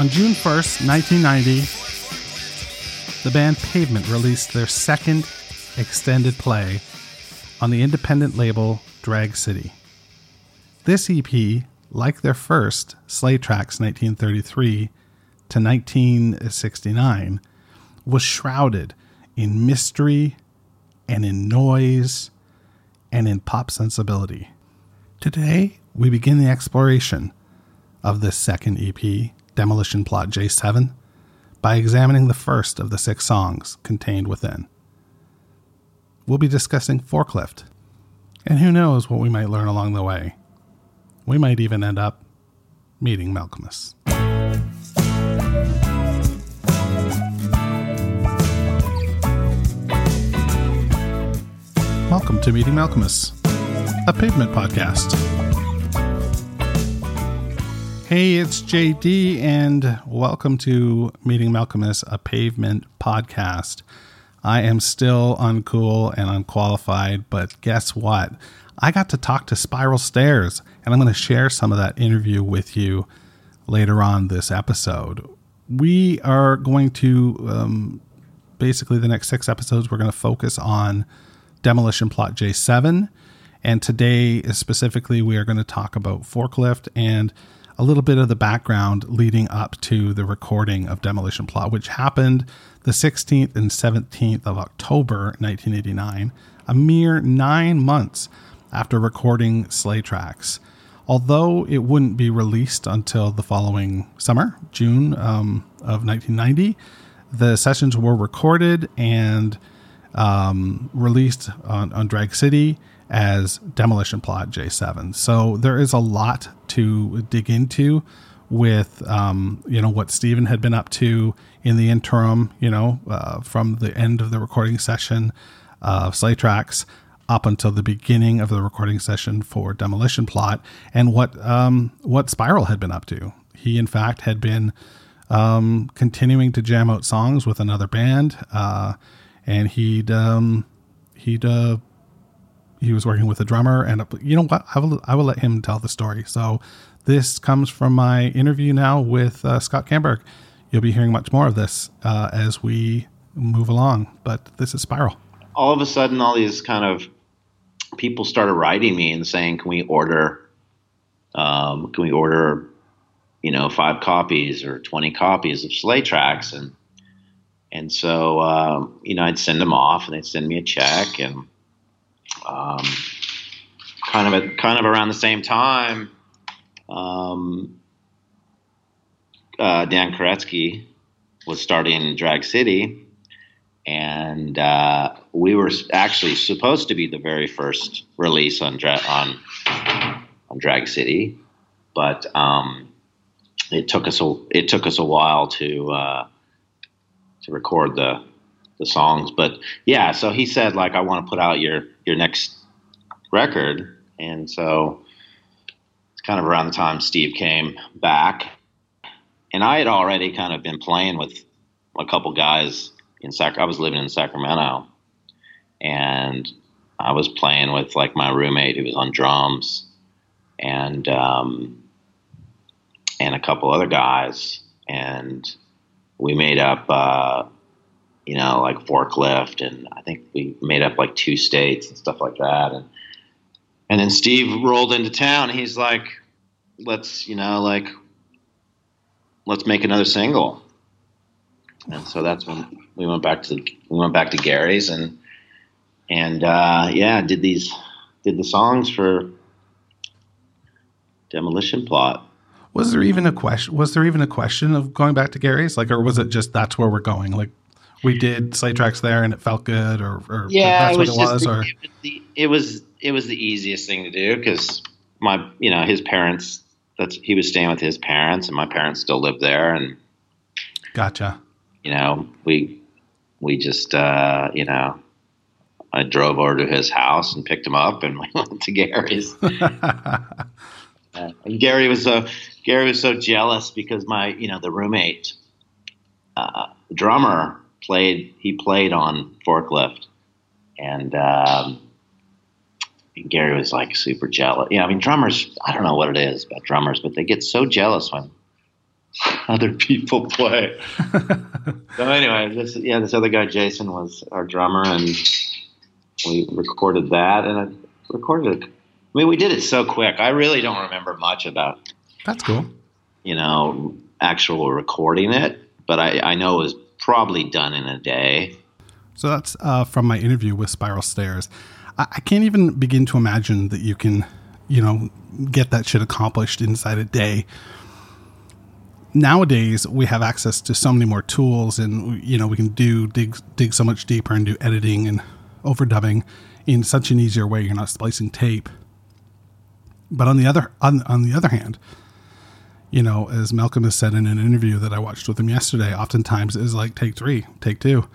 On June 1st, 1990, the band Pavement released their second extended play on the independent label Drag City. This EP, like their first, Slave Tracks 1933 to 1969, was shrouded in mystery and in noise and in pop sensibility. Today, we begin the exploration of this second EP, Demolition Plot J7, by examining the first of the six songs contained within. We'll be discussing Forklift, and who knows what we might learn along the way. We might even end up meeting Malkmus. Welcome to Meeting Malkmus, a pavement podcast. Hey, it's JD, and welcome to Meeting Malkmus, a pavement podcast. I am still uncool and unqualified, but guess what? I got to talk to Spiral Stairs, and I'm going to share some of that interview with you later on this episode. We are going to um, basically the next six episodes, we're going to focus on Demolition Plot J7. And today, specifically, we are going to talk about Forklift and a little bit of the background leading up to the recording of Demolition Plot, which happened the 16th and 17th of October 1989, a mere nine months after recording Slave Tracks. Although it wouldn't be released until the following summer, June um, of 1990, the sessions were recorded and um, released on, on Drag City as Demolition Plot J7. So there is a lot to dig into with um, you know what Stephen had been up to in the interim, you know, uh, from the end of the recording session of Slave Tracks up until the beginning of the recording session for Demolition Plot, and what um, what Spiral had been up to. He, in fact, had been um, continuing to jam out songs with another band, uh, and he'd um, he'd uh, he was working with a drummer, and you know what? I will I will let him tell the story. So this comes from my interview now with uh, Scott Kannberg. You'll be hearing much more of this uh, as we move along, but this is Spiral. All of a sudden, all these kind of people started writing me and saying, "Can we order? Um, can we order? You know, five copies or twenty copies of Slave Tracks?" And and so um, you know, I'd send them off, and they'd send me a check, and um, kind of at, kind of around the same time, um, uh, Dan Koretsky was starting Drag City, and uh, we were actually supposed to be the very first release on dra- on on Drag City, but um, it took us a it took us a while to uh, to record the the songs. But yeah, so he said like I want to put out your your next record, and so it's kind of around the time Steve came back, and I had already kind of been playing with a couple guys in Sac. I was living in Sacramento, and I was playing with like my roommate who was on drums, and um, and a couple other guys, and we made up. Uh, you know, like forklift, and I think we made up like two states and stuff like that. And and then Steve rolled into town. he's like, "Let's, you know, like, let's make another single." And so that's when we went back to we went back to Gary's and and uh, yeah, did these did the songs for Demolition Plot. Was there even a question? Was there even a question of going back to Gary's? Like, or was it just that's where we're going? Like, we did Slave Tracks there and it felt good, or, or yeah, that's it was what it was, or it was, the, it was it was the easiest thing to do because my you know his parents that's he was staying with his parents and my parents still lived there and gotcha. You know we we just uh, you know I drove over to his house and picked him up and we went to Gary's. uh, and Gary was so Gary was so jealous because my you know the roommate uh, drummer played he played on forklift, and, um, Gary was like super jealous. Yeah, I mean drummers. I don't know what it is about drummers, but they get so jealous when other people play. so anyway, this yeah, this other guy Jason was our drummer, and we recorded that, and I recorded it. I mean, we did it so quick. I really don't remember much about. That's cool. You know, actual recording it, but I, I know it was probably done in a day. So that's uh, from my interview with Spiral Stairs. I, I can't even begin to imagine that you can, you know, get that shit accomplished inside a day nowadays we have access to so many more tools and you know we can do dig dig so much deeper and do editing and overdubbing in such an easier way you're not splicing tape but on the other on, on the other hand you know as Malkmus has said in an interview that i watched with him yesterday oftentimes is like take three take two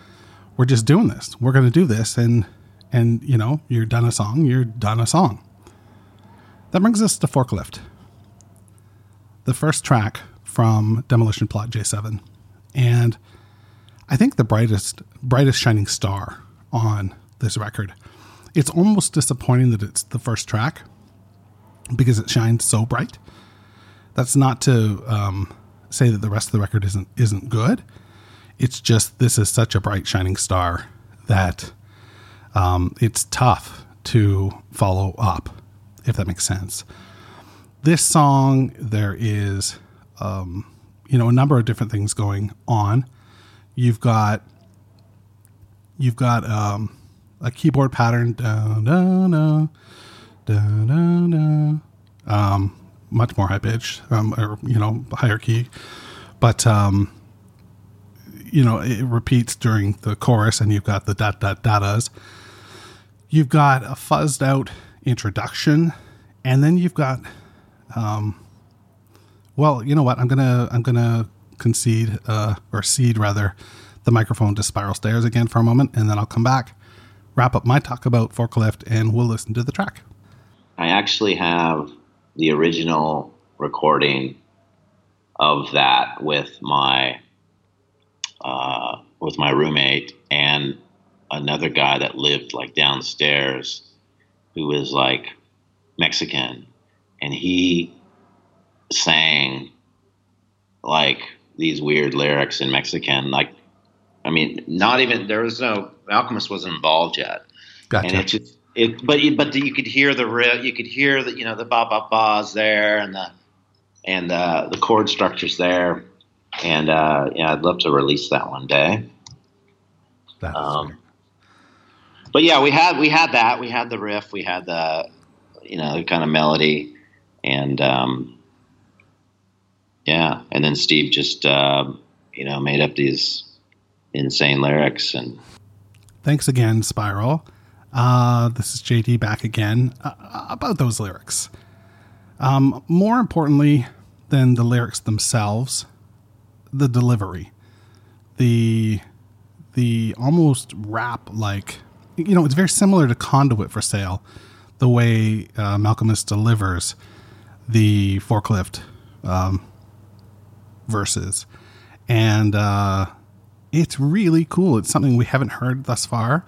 we're just doing this we're going to do this and and you know you're done a song you're done a song that brings us to forklift the first track from Demolition Plot J7. And I think the brightest brightest shining star on this record. It's almost disappointing that it's the first track because it shines so bright. That's not to um, say that the rest of the record isn't isn't good. It's just this is such a bright shining star that um, it's tough to follow up, if that makes sense. This song, there is um, you know a number of different things going on. You've got you've got um, a keyboard pattern, da, da, da, da, da, da. Um, much more high pitch, um, or you know higher key, but um, you know it repeats during the chorus, and you've got the dot dot datas. You've got a fuzzed out introduction, and then you've got um, well, you know what? I'm gonna I'm gonna concede uh, or cede rather the microphone to Spiral Stairs again for a moment, and then I'll come back, wrap up my talk about forklift, and we'll listen to the track. I actually have the original recording of that with my uh, with my roommate and another guy that lived like downstairs who was like Mexican, and he sang like these weird lyrics in Mexican. Like, I mean, not even there was no Malkmus wasn't involved yet, gotcha. and it just it. But but you could hear the riff, you could hear the you know the ba ba ba's there and the and uh, the chord structures there, and uh, yeah, I'd love to release that one day. That's um, but yeah, we had we had that. We had the riff. We had the you know the kind of melody, and um, yeah, and then Steve just uh, you know made up these insane lyrics and. Thanks again, Spiral. Uh, this is JD back again uh, about those lyrics. Um, more importantly than the lyrics themselves, the delivery, the the almost rap like you know it's very similar to Conduit for Sale, the way uh, Malkmus delivers the forklift um, verses. And uh, it's really cool. It's something we haven't heard thus far.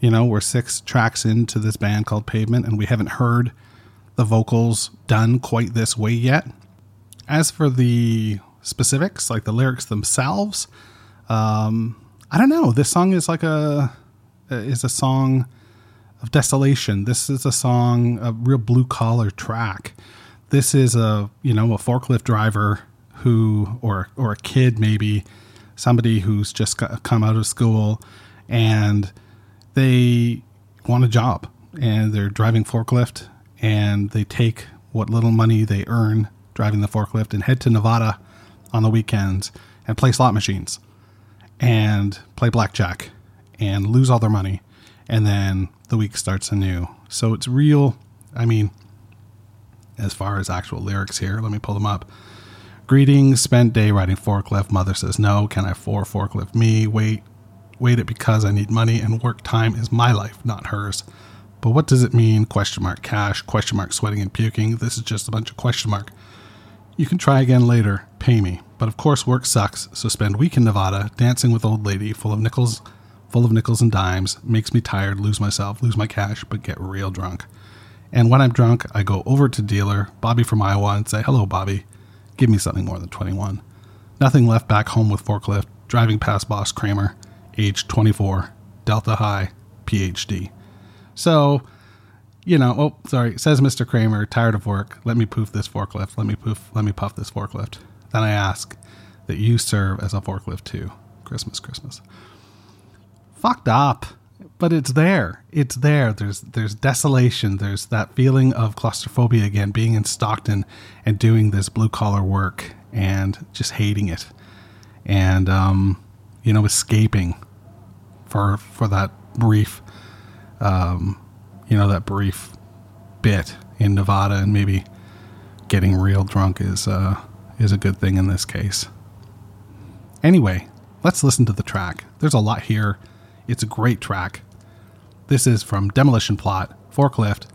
You know, we're six tracks into this band called Pavement, and we haven't heard the vocals done quite this way yet. As for the specifics, like the lyrics themselves, um, I don't know. This song is like a is a song of desolation. This is a song, a real blue collar track. This is a you know a forklift driver who or or a kid maybe somebody who's just come out of school and they want a job and they're driving forklift and they take what little money they earn driving the forklift and head to Nevada on the weekends and play slot machines and play blackjack and lose all their money and then the week starts anew. So it's real I mean as far as actual lyrics here, let me pull them up. Greetings, spent day riding forklift. Mother says no. Can I for forklift me? Wait, wait it because I need money and work time is my life, not hers. But what does it mean? Question mark cash, question mark sweating and puking. This is just a bunch of question mark. You can try again later. Pay me. But of course work sucks, so spend week in Nevada dancing with old lady full of nickels full of nickels and dimes, makes me tired, lose myself, lose my cash, but get real drunk. And when I'm drunk, I go over to dealer, Bobby from Iowa, and say, Hello, Bobby give me something more than 21. Nothing left back home with forklift, driving past boss Kramer, age 24, Delta High, PhD. So, you know, oh, sorry, says Mr. Kramer, tired of work. Let me poof this forklift. Let me poof, let me puff this forklift. Then I ask that you serve as a forklift too. Christmas, Christmas. Fucked up, but it's there. It's there. There's there's desolation. There's that feeling of claustrophobia again, being in Stockton and doing this blue collar work and just hating it, and um, you know, escaping for for that brief, um, you know, that brief bit in Nevada, and maybe getting real drunk is uh, is a good thing in this case. Anyway, let's listen to the track. There's a lot here. It's a great track. This is from Demolition Plot, Forklift,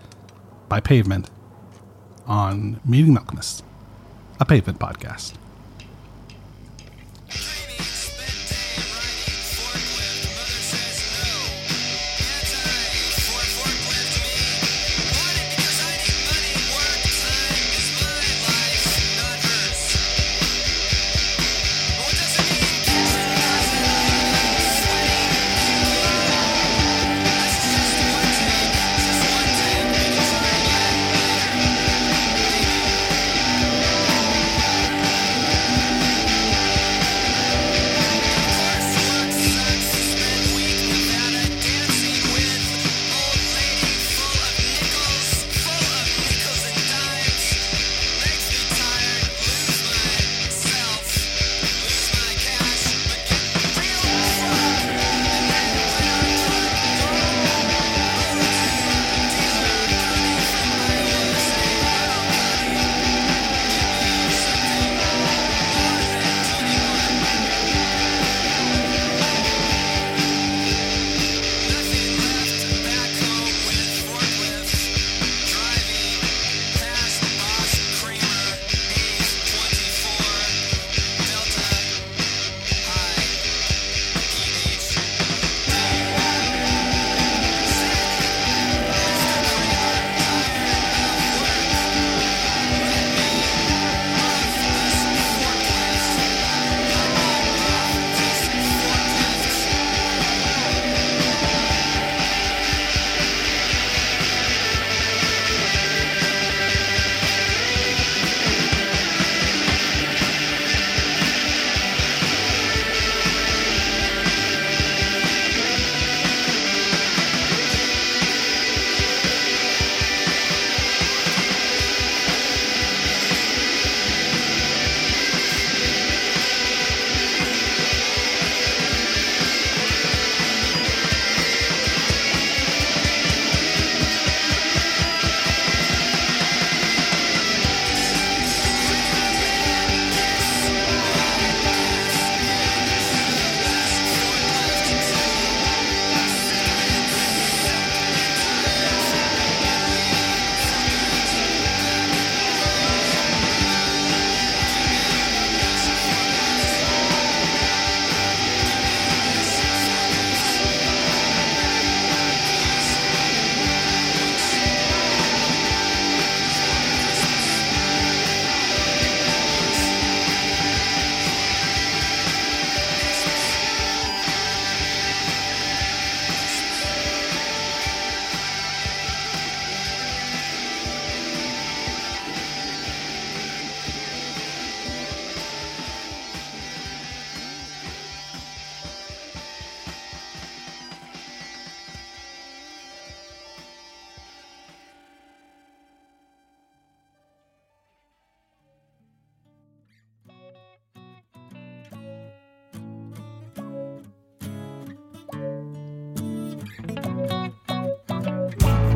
by Pavement, on Meeting Malkmus, a Pavement podcast.